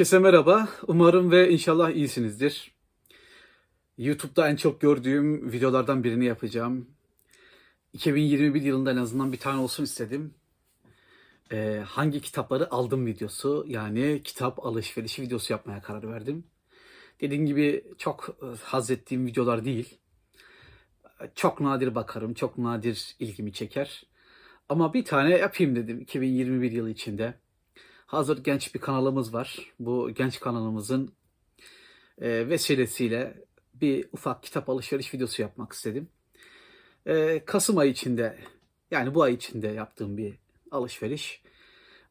Herkese merhaba. Umarım ve inşallah iyisinizdir. YouTube'da en çok gördüğüm videolardan birini yapacağım. 2021 yılında en azından bir tane olsun istedim. Ee, hangi kitapları aldım videosu yani kitap alışverişi videosu yapmaya karar verdim. Dediğim gibi çok e, haz ettiğim videolar değil. Çok nadir bakarım, çok nadir ilgimi çeker. Ama bir tane yapayım dedim 2021 yılı içinde. Hazır genç bir kanalımız var. Bu genç kanalımızın e, vesilesiyle bir ufak kitap alışveriş videosu yapmak istedim. E, Kasım ayı içinde yani bu ay içinde yaptığım bir alışveriş.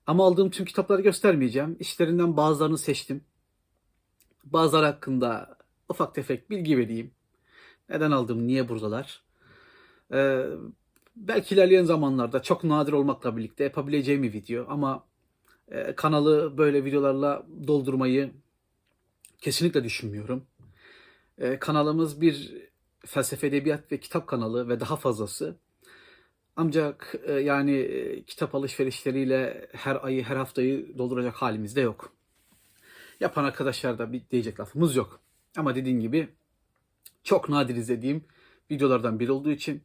Ama aldığım tüm kitapları göstermeyeceğim. İşlerinden bazılarını seçtim. Bazıları hakkında ufak tefek bilgi vereyim. Neden aldım, niye buradalar? E, belki ilerleyen zamanlarda çok nadir olmakla birlikte yapabileceğim bir video ama e, kanalı böyle videolarla doldurmayı kesinlikle düşünmüyorum. E, kanalımız bir felsefe, edebiyat ve kitap kanalı ve daha fazlası. Ancak e, yani kitap alışverişleriyle her ayı, her haftayı dolduracak halimiz de yok. Yapan arkadaşlar da bir diyecek lafımız yok. Ama dediğim gibi çok nadir izlediğim videolardan biri olduğu için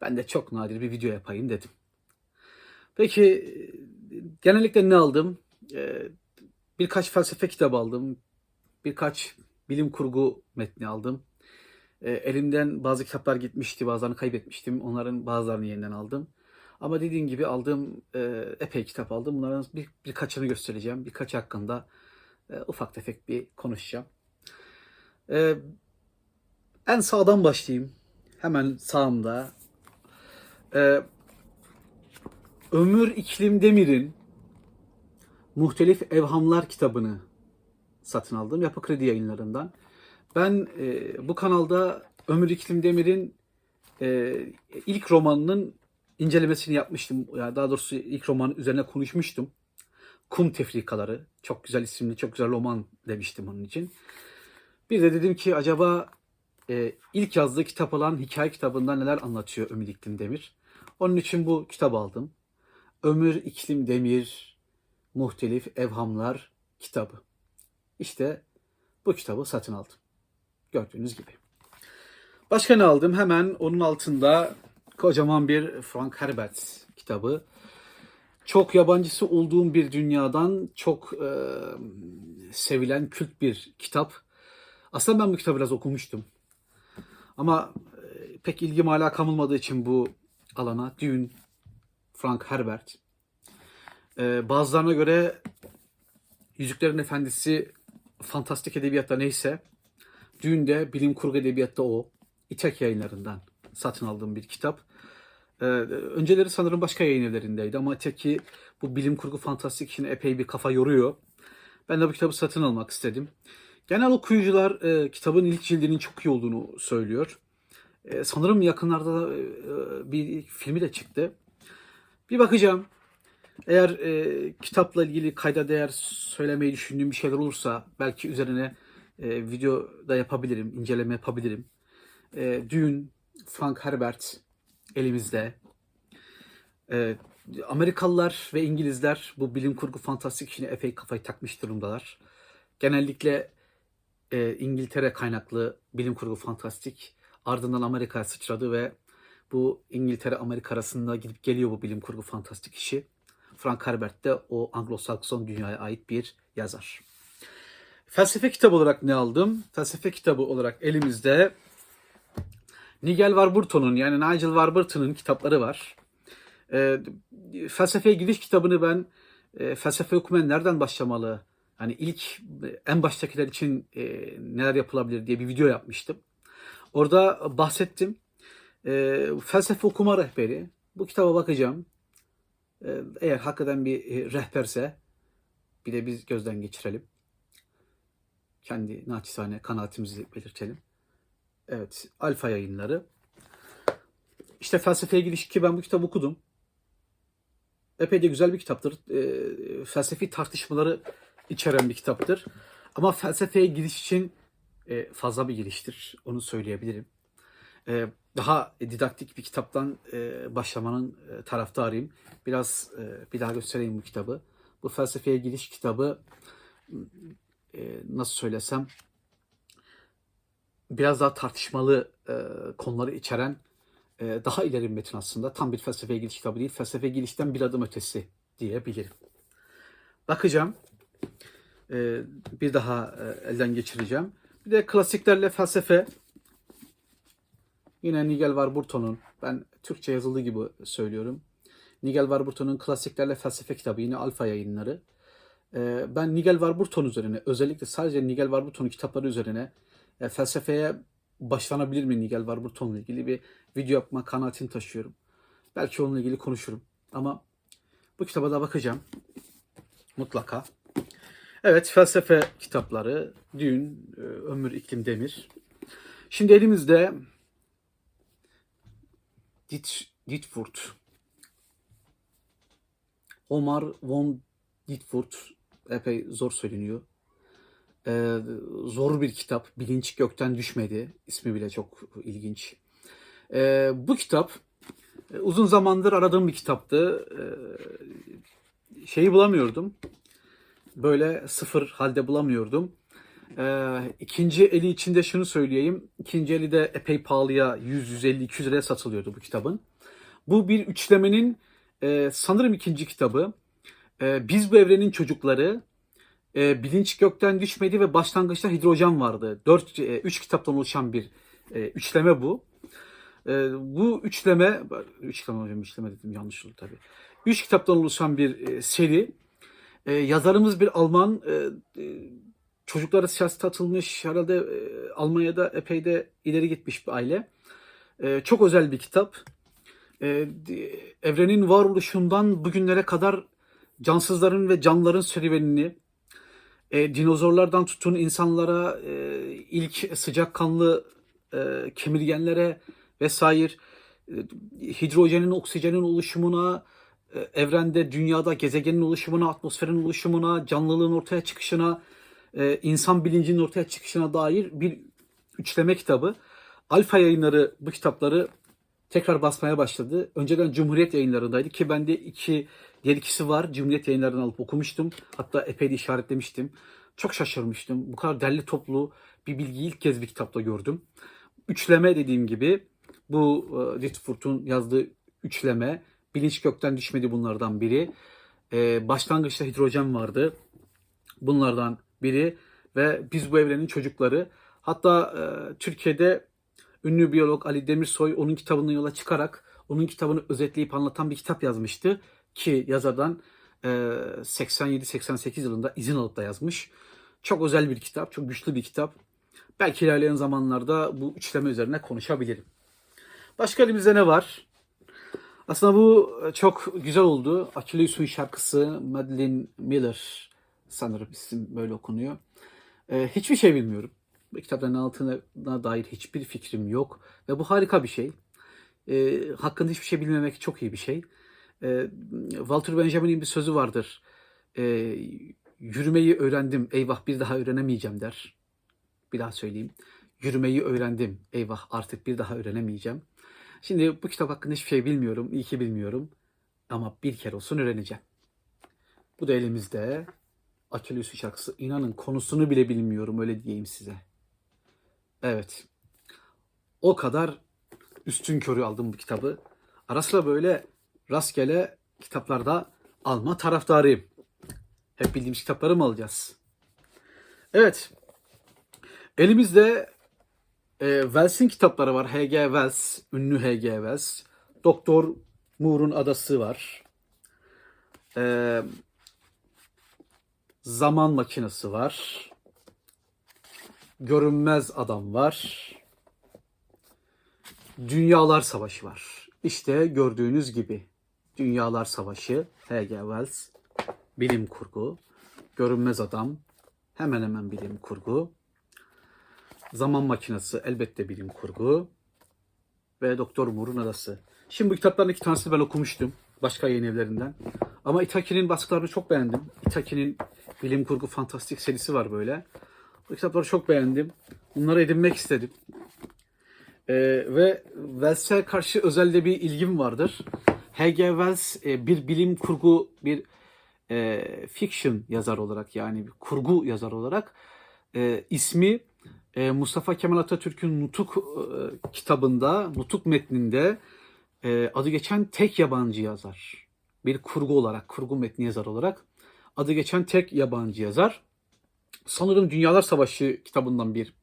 ben de çok nadir bir video yapayım dedim. Peki genellikle ne aldım? Ee, birkaç felsefe kitabı aldım. Birkaç bilim kurgu metni aldım. Ee, elimden bazı kitaplar gitmişti, bazılarını kaybetmiştim. Onların bazılarını yeniden aldım. Ama dediğim gibi aldığım e, epey kitap aldım. Bunların bir, birkaçını göstereceğim. Birkaç hakkında e, ufak tefek bir konuşacağım. Ee, en sağdan başlayayım. Hemen sağımda. Ee, Ömür İklim Demir'in Muhtelif Evhamlar kitabını satın aldım. Yapı Kredi yayınlarından. Ben e, bu kanalda Ömür İklim Demir'in e, ilk romanının incelemesini yapmıştım. Yani daha doğrusu ilk romanın üzerine konuşmuştum. Kum Tefrikaları. Çok güzel isimli, çok güzel roman demiştim onun için. Bir de dedim ki acaba e, ilk yazdığı kitap olan hikaye kitabında neler anlatıyor Ömür İklim Demir? Onun için bu kitabı aldım. Ömür İklim Demir Muhtelif Evhamlar kitabı. İşte bu kitabı satın aldım. Gördüğünüz gibi. Başka ne aldım? Hemen onun altında kocaman bir Frank Herbert kitabı. Çok yabancısı olduğum bir dünyadan çok e, sevilen kült bir kitap. Aslında ben bu kitabı biraz okumuştum. Ama e, pek ilgim alakam olmadığı için bu alana Dune, Frank Herbert. Ee, bazılarına göre Yüzüklerin Efendisi fantastik edebiyatta neyse Dune bilim kurgu edebiyatta o. İtek yayınlarından satın aldığım bir kitap. Ee, önceleri sanırım başka yayın evlerindeydi ama İtek'i bu bilim kurgu fantastik işine epey bir kafa yoruyor. Ben de bu kitabı satın almak istedim. Genel okuyucular e, kitabın ilk cildinin çok iyi olduğunu söylüyor. E, sanırım yakınlarda e, bir filmi de çıktı. Bir bakacağım. Eğer e, kitapla ilgili kayda değer söylemeyi düşündüğüm bir şeyler olursa belki üzerine e, video da yapabilirim, inceleme yapabilirim. E, Dune, Frank Herbert elimizde. E, Amerikalılar ve İngilizler bu bilim kurgu fantastik işine epey kafayı takmış durumdalar. Genellikle e, İngiltere kaynaklı bilim kurgu fantastik ardından Amerika'ya sıçradı ve bu İngiltere Amerika arasında gidip geliyor bu bilim kurgu fantastik işi. Frank Herbert de o Anglo-Sakson dünyaya ait bir yazar. Felsefe kitabı olarak ne aldım? Felsefe kitabı olarak elimizde Nigel Warburton'un yani Nigel Warburton'un kitapları var. E, felsefeye giriş kitabını ben e, felsefe okumaya nereden başlamalı? Hani ilk en baştakiler için e, neler yapılabilir diye bir video yapmıştım. Orada bahsettim. E, felsefe okuma rehberi. Bu kitaba bakacağım. E, eğer hakikaten bir e, rehberse bir de biz gözden geçirelim. Kendi naçizane kanaatimizi belirtelim. Evet, Alfa yayınları. İşte felsefeye giriş ki ben bu kitabı okudum. Epey de güzel bir kitaptır. E, felsefi tartışmaları içeren bir kitaptır. Ama felsefeye giriş için e, fazla bir giriştir. Onu söyleyebilirim. E, daha didaktik bir kitaptan e, başlamanın e, taraftarıyım. Biraz e, bir daha göstereyim bu kitabı. Bu felsefeye giriş kitabı e, nasıl söylesem biraz daha tartışmalı e, konuları içeren e, daha ileri bir metin aslında. Tam bir felsefeye giriş kitabı değil. Felsefeye girişten bir adım ötesi diyebilirim. Bakacağım. E, bir daha e, elden geçireceğim. Bir de klasiklerle felsefe. Yine Nigel Warburton'un, ben Türkçe yazıldığı gibi söylüyorum. Nigel Warburton'un Klasiklerle Felsefe kitabı yine Alfa yayınları. Ee, ben Nigel Warburton üzerine, özellikle sadece Nigel Warburton'un kitapları üzerine e, felsefeye başlanabilir mi Nigel Warburton'la ilgili bir video yapma kanaatini taşıyorum. Belki onunla ilgili konuşurum. Ama bu kitaba da bakacağım. Mutlaka. Evet, felsefe kitapları. Dün, e, Ömür İklim Demir. Şimdi elimizde Dit, Ditfurt. Omar von Ditfurt. Epey zor söyleniyor. Ee, zor bir kitap. Bilinç gökten düşmedi. İsmi bile çok ilginç. Ee, bu kitap e, uzun zamandır aradığım bir kitaptı. Ee, şeyi bulamıyordum. Böyle sıfır halde bulamıyordum. Ee, ikinci eli içinde şunu söyleyeyim. İkinci eli de epey pahalıya 100, 150, 200 liraya satılıyordu bu kitabın. Bu bir üçlemenin e, sanırım ikinci kitabı. E, Biz bu evrenin çocukları, e, Bilinç gökten düşmedi ve başlangıçta hidrojen vardı. Dört, e, üç kitaptan oluşan bir e, üçleme bu. E, bu üçleme, üç kitaptan oluşan üçleme dedim yanlış oldu tabii. Üç kitaptan oluşan bir e, seri. E, yazarımız bir Alman, e, e, çocukları siyasete atılmış, herhalde e, Almanya'da epey de ileri gitmiş bir aile. E, çok özel bir kitap. E, evrenin varoluşundan bugünlere kadar cansızların ve canlıların serüvenini, e, dinozorlardan tutun insanlara, e, ilk sıcakkanlı e, kemirgenlere vesaire, e, hidrojenin, oksijenin oluşumuna, e, evrende, dünyada gezegenin oluşumuna, atmosferin oluşumuna, canlılığın ortaya çıkışına, e, insan bilincinin ortaya çıkışına dair bir üçleme kitabı. Alfa yayınları bu kitapları tekrar basmaya başladı. Önceden Cumhuriyet yayınlarındaydı ki bende iki, diğer ikisi var. Cumhuriyet yayınlarından alıp okumuştum. Hatta epey de işaretlemiştim. Çok şaşırmıştım. Bu kadar derli toplu bir bilgiyi ilk kez bir kitapta gördüm. Üçleme dediğim gibi bu e, Ditfurt'un yazdığı üçleme. Bilinç gökten düşmedi bunlardan biri. E, başlangıçta hidrojen vardı. Bunlardan biri ve biz bu evrenin çocukları. Hatta e, Türkiye'de ünlü biyolog Ali Demirsoy onun kitabını yola çıkarak onun kitabını özetleyip anlatan bir kitap yazmıştı ki yazardan e, 87-88 yılında izin alıp da yazmış. Çok özel bir kitap, çok güçlü bir kitap. Belki ilerleyen zamanlarda bu üçleme üzerine konuşabilirim. Başka elimizde ne var? Aslında bu çok güzel oldu. Achilles'un şarkısı Madeline Miller sanırım isim böyle okunuyor. Ee, hiçbir şey bilmiyorum. Bu kitapların altına dair hiçbir fikrim yok. Ve bu harika bir şey. Ee, hakkında hiçbir şey bilmemek çok iyi bir şey. Ee, Walter Benjamin'in bir sözü vardır. Ee, yürümeyi öğrendim, eyvah bir daha öğrenemeyeceğim der. Bir daha söyleyeyim. Yürümeyi öğrendim, eyvah artık bir daha öğrenemeyeceğim. Şimdi bu kitap hakkında hiçbir şey bilmiyorum, iyi ki bilmiyorum. Ama bir kere olsun öğreneceğim. Bu da elimizde. Achilles'u şarkısı. İnanın konusunu bile bilmiyorum öyle diyeyim size. Evet. O kadar üstün körü aldım bu kitabı. Ara sıra böyle rastgele kitaplarda alma taraftarıyım. Hep bildiğimiz kitapları mı alacağız? Evet. Elimizde e, Wells'in kitapları var. H.G. Wells, ünlü H.G. Wells. Doktor Moore'un Adası var. E, Zaman Makinesi var. Görünmez Adam var. Dünyalar Savaşı var. İşte gördüğünüz gibi Dünyalar Savaşı, H.G. Wells, bilim kurgu, Görünmez Adam, hemen hemen bilim kurgu, Zaman Makinesi elbette bilim kurgu ve Doktor Moore'un Adası. Şimdi bu kitapların iki tanesini ben okumuştum başka yayın evlerinden. Ama Itaki'nin baskılarını çok beğendim. Itaki'nin bilim kurgu fantastik serisi var böyle. Bu kitapları çok beğendim. Bunları edinmek istedim. Ee, ve Wells'e karşı özel de bir ilgim vardır. H.G. Wells e, bir bilim kurgu, bir e, fiction yazar olarak yani bir kurgu yazar olarak e, ismi e, Mustafa Kemal Atatürk'ün Nutuk e, kitabında, Nutuk metninde e, adı geçen tek yabancı yazar. Bir kurgu olarak, kurgu metni yazar olarak adı geçen tek yabancı yazar. Sanırım Dünyalar Savaşı kitabından bir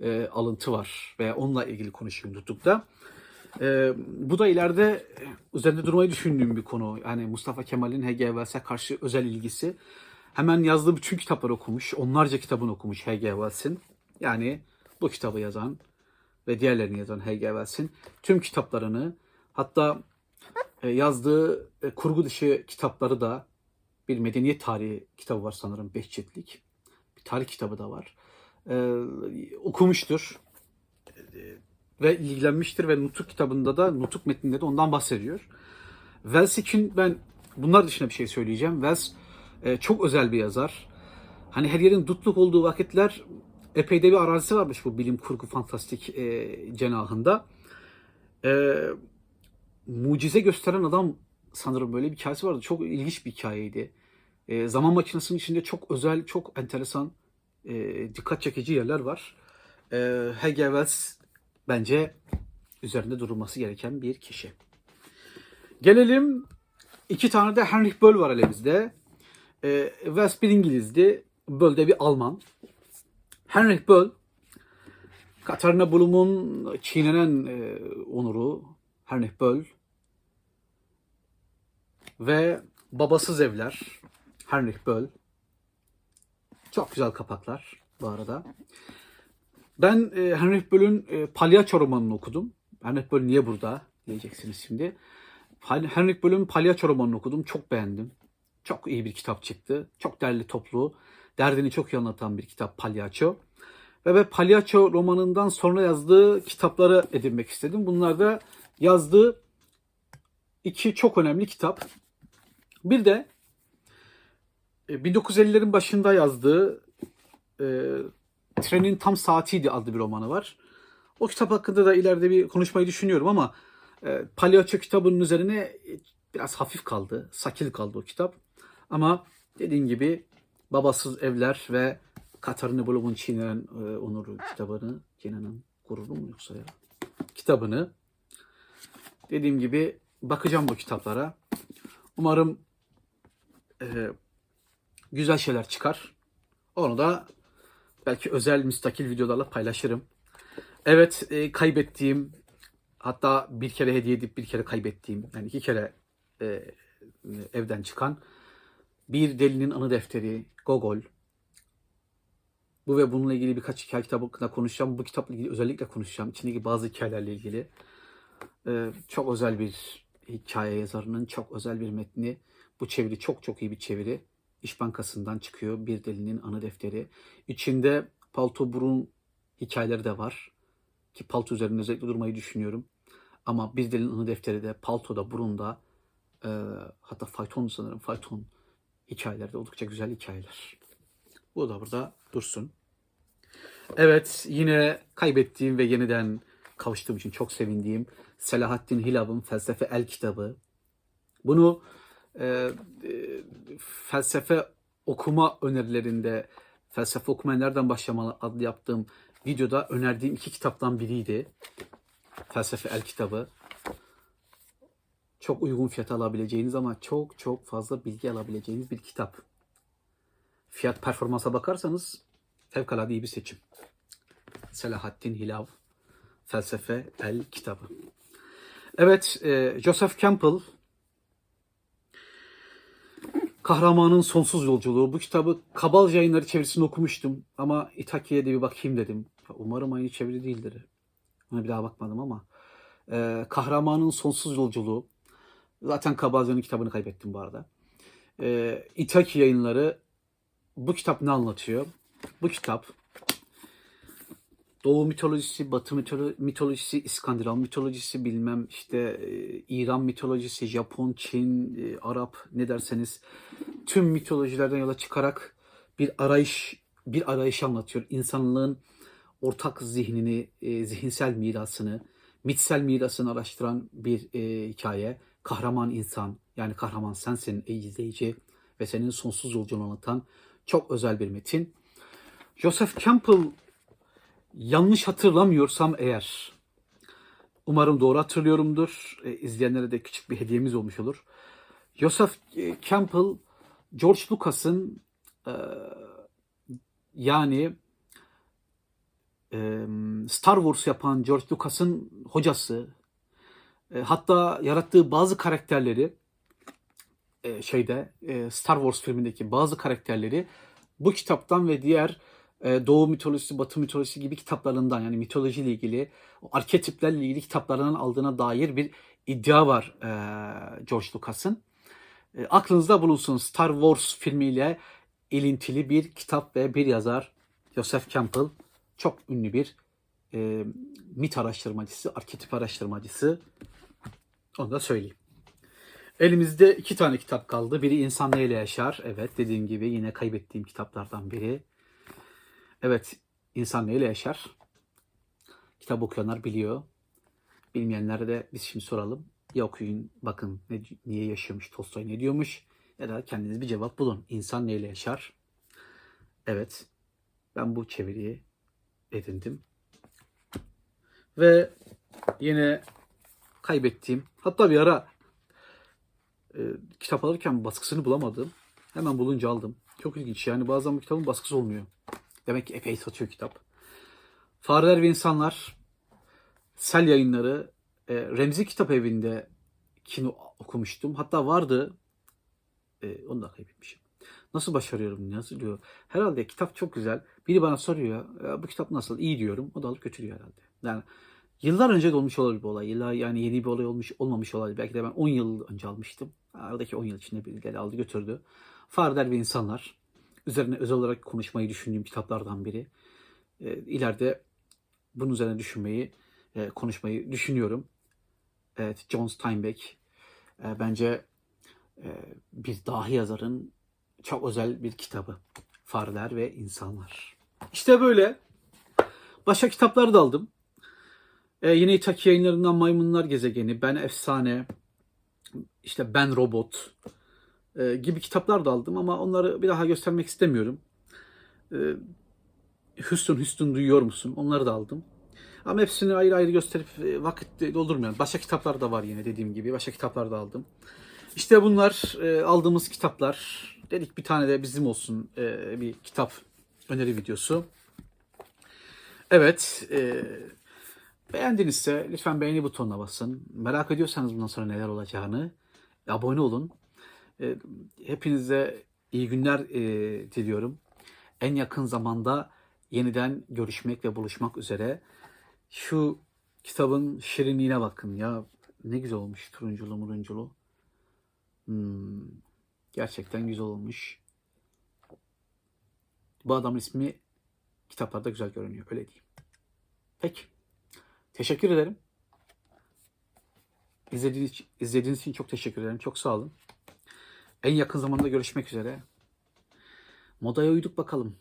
e, alıntı var ve onunla ilgili konuşuyor Nutuk'ta. E, bu da ileride e, üzerinde durmayı düşündüğüm bir konu. Yani Mustafa Kemal'in H.G. Karşı özel ilgisi. Hemen yazdığı bütün kitapları okumuş. Onlarca kitabını okumuş H.G. Wells'in. Yani bu kitabı yazan ve diğerlerini yazan H.G. Wells'in tüm kitaplarını hatta yazdığı e, kurgu dışı kitapları da bir medeniyet tarihi kitabı var sanırım 5 ciltlik. Bir tarih kitabı da var. E, okumuştur E, ve ilgilenmiştir ve Nutuk kitabında da Nutuk metninde de ondan bahsediyor. Wells için ben bunlar dışında bir şey söyleyeceğim. Wells e, çok özel bir yazar. Hani her yerin dutluk olduğu vakitler epey de bir arazisi varmış bu bilim kurgu fantastik e, cenahında. E, mucize gösteren adam sanırım böyle bir hikayesi vardı. Çok ilginç bir hikayeydi. E, zaman makinesinin içinde çok özel, çok enteresan, e, dikkat çekici yerler var. E, H.G. Wells bence üzerinde durulması gereken bir kişi. Gelelim iki tane de Heinrich Böll var elimizde. E, Wells bir İngilizdi. Böll de bir Alman. Heinrich Böll, Katarina Blum'un çiğnenen e, onuru Heinrich Böll ve Babasız Evler Heinrich Böll. Çok güzel kapaklar bu arada. Ben e, Heinrich Böll'ün e, Palyaço romanını okudum. Heinrich Böll niye burada diyeceksiniz şimdi. Heinrich Böll'ün Palyaço romanını okudum. Çok beğendim. Çok iyi bir kitap çıktı. Çok derli toplu. Derdini çok iyi anlatan bir kitap Palyaço. Ve ben Palyaço romanından sonra yazdığı kitapları edinmek istedim. Bunlar da yazdığı iki çok önemli kitap. Bir de e, 1950'lerin başında yazdığı e, Trenin Tam Saatiydi adlı bir romanı var. O kitap hakkında da ileride bir konuşmayı düşünüyorum ama e, Palyaço kitabının üzerine e, biraz hafif kaldı, sakil kaldı o kitap. Ama dediğim gibi Babasız Evler ve Katarina Blum'un çiğnenen e, onuru kitabını, çiğnenen gururu mu yoksa ya? Kitabını dediğim gibi bakacağım bu kitaplara. Umarım e, güzel şeyler çıkar. Onu da belki özel müstakil videolarla paylaşırım. Evet e, kaybettiğim hatta bir kere hediye edip bir kere kaybettiğim yani iki kere e, evden çıkan bir delinin anı defteri Gogol. Bu ve bununla ilgili birkaç hikaye kitabı hakkında konuşacağım. Bu kitapla ilgili özellikle konuşacağım. İçindeki bazı hikayelerle ilgili. Ee, çok özel bir hikaye yazarının çok özel bir metni. Bu çeviri çok çok iyi bir çeviri. İş Bankası'ndan çıkıyor. Bir delinin anı defteri. İçinde Palto Burun hikayeleri de var. Ki Palto üzerinde özellikle durmayı düşünüyorum. Ama bir delinin anı defteri de Palto'da, Burun'da e, hatta Fayton sanırım Fayton hikayeleri de oldukça güzel hikayeler. Bu da burada dursun. Evet yine kaybettiğim ve yeniden kavuştuğum için çok sevindiğim Selahattin Hilav'ın Felsefe El kitabı. Bunu e, e, felsefe okuma önerilerinde felsefe okumaya nereden başlamalı adlı yaptığım videoda önerdiğim iki kitaptan biriydi. Felsefe El kitabı. Çok uygun fiyata alabileceğiniz ama çok çok fazla bilgi alabileceğiniz bir kitap. Fiyat performansa bakarsanız fevkalade iyi bir seçim. Selahattin Hilav Felsefe El kitabı. Evet, e, Joseph Campbell Kahramanın Sonsuz Yolculuğu. Bu kitabı Kabalca yayınları çevirisini okumuştum ama İtaki'ye de bir bakayım dedim. Umarım aynı çeviri değildir. Ona bir daha bakmadım ama. E, Kahramanın Sonsuz Yolculuğu. Zaten Kabalca'nın kitabını kaybettim bu arada. E, yayınları bu kitap ne anlatıyor? Bu kitap Doğu mitolojisi, Batı mitolo- mitolojisi, İskandinav mitolojisi, bilmem işte e, İran mitolojisi, Japon, Çin, e, Arap ne derseniz tüm mitolojilerden yola çıkarak bir arayış bir arayış anlatıyor. İnsanlığın ortak zihnini, e, zihinsel mirasını, mitsel mirasını araştıran bir hikaye. Kahraman insan, yani kahraman sensin ey izleyici ve senin sonsuz yolculuğunu anlatan çok özel bir metin. Joseph Campbell yanlış hatırlamıyorsam eğer umarım doğru hatırlıyorumdur. E, izleyenlere de küçük bir hediyemiz olmuş olur. Joseph e, Campbell George Lucas'ın e, yani e, Star Wars yapan George Lucas'ın hocası e, hatta yarattığı bazı karakterleri e, şeyde e, Star Wars filmindeki bazı karakterleri bu kitaptan ve diğer Doğu mitolojisi, Batı mitolojisi gibi kitaplarından yani mitolojiyle ilgili, arketiplerle ilgili kitaplarından aldığına dair bir iddia var e, George Lucas'ın. E, aklınızda bulunsun Star Wars filmiyle ilintili bir kitap ve bir yazar Joseph Campbell. Çok ünlü bir e, mit araştırmacısı, arketip araştırmacısı. Onu da söyleyeyim. Elimizde iki tane kitap kaldı. Biri İnsan Neyle Yaşar. Evet dediğim gibi yine kaybettiğim kitaplardan biri. Evet İnsan Neyle Yaşar. Kitap okuyanlar biliyor. Bilmeyenlere de biz şimdi soralım. Ya okuyun bakın ne, niye yaşıyormuş, Tolstoy ne diyormuş ya da kendiniz bir cevap bulun. İnsan neyle yaşar? Evet ben bu çeviriyi edindim. Ve yine kaybettiğim hatta bir ara e, kitap alırken baskısını bulamadım. Hemen bulunca aldım. Çok ilginç yani bazen bu kitabın baskısı olmuyor. Demek ki epey satıyor kitap. Fareler ve İnsanlar Sel yayınları e, Remzi Kitap Evi'nde kino okumuştum. Hatta vardı. E, onu da kaybetmişim. Nasıl başarıyorum? Nasıl diyor? Herhalde kitap çok güzel. Biri bana soruyor. "Ya bu kitap nasıl? İyi diyorum. O da alıp götürüyor herhalde. Yani yıllar önce de olmuş olabilir bu olay. Yıllar yani yeni bir olay olmuş olmamış olabilir. Belki de ben 10 yıl önce almıştım. Aradaki 10 yıl içinde birileri aldı götürdü. Fareler ve İnsanlar. Üzerine özel olarak konuşmayı düşündüğüm kitaplardan biri. E, bunun üzerine düşünmeyi, e, konuşmayı düşünüyorum. Evet, John Steinbeck e, bence e, bir dahi yazarın çok özel bir kitabı. Fareler ve İnsanlar. İşte böyle. Başka kitaplar da aldım. E, yine İtaki yayınlarından Maymunlar Gezegeni, Ben Efsane, işte Ben Robot e, gibi kitaplar da aldım ama onları bir daha göstermek istemiyorum. E, Hüsnün Hüsnün duyuyor musun? Onları da aldım. Ama hepsini ayrı ayrı gösterip e, vakit doldurmuyorum. Başka kitaplar da var yine dediğim gibi. Başka kitaplar da aldım. İşte bunlar e, aldığımız kitaplar. Dedik bir tane de bizim olsun e, bir kitap öneri videosu. Evet. E, beğendinizse lütfen beğeni butonuna basın. Merak ediyorsanız bundan sonra neler olacağını abone olun. E, hepinize iyi günler e, diliyorum. En yakın zamanda yeniden görüşmek ve buluşmak üzere. Şu kitabın şirinliğine bakın ya. Ne güzel olmuş turunculu murunculu. Hmm, gerçekten güzel olmuş. Bu adamın ismi kitaplarda güzel görünüyor. Öyle diyeyim. Peki. Teşekkür ederim. İzlediğiniz için, izlediğiniz için çok teşekkür ederim. Çok sağ olun. En yakın zamanda görüşmek üzere. Modaya uyduk bakalım.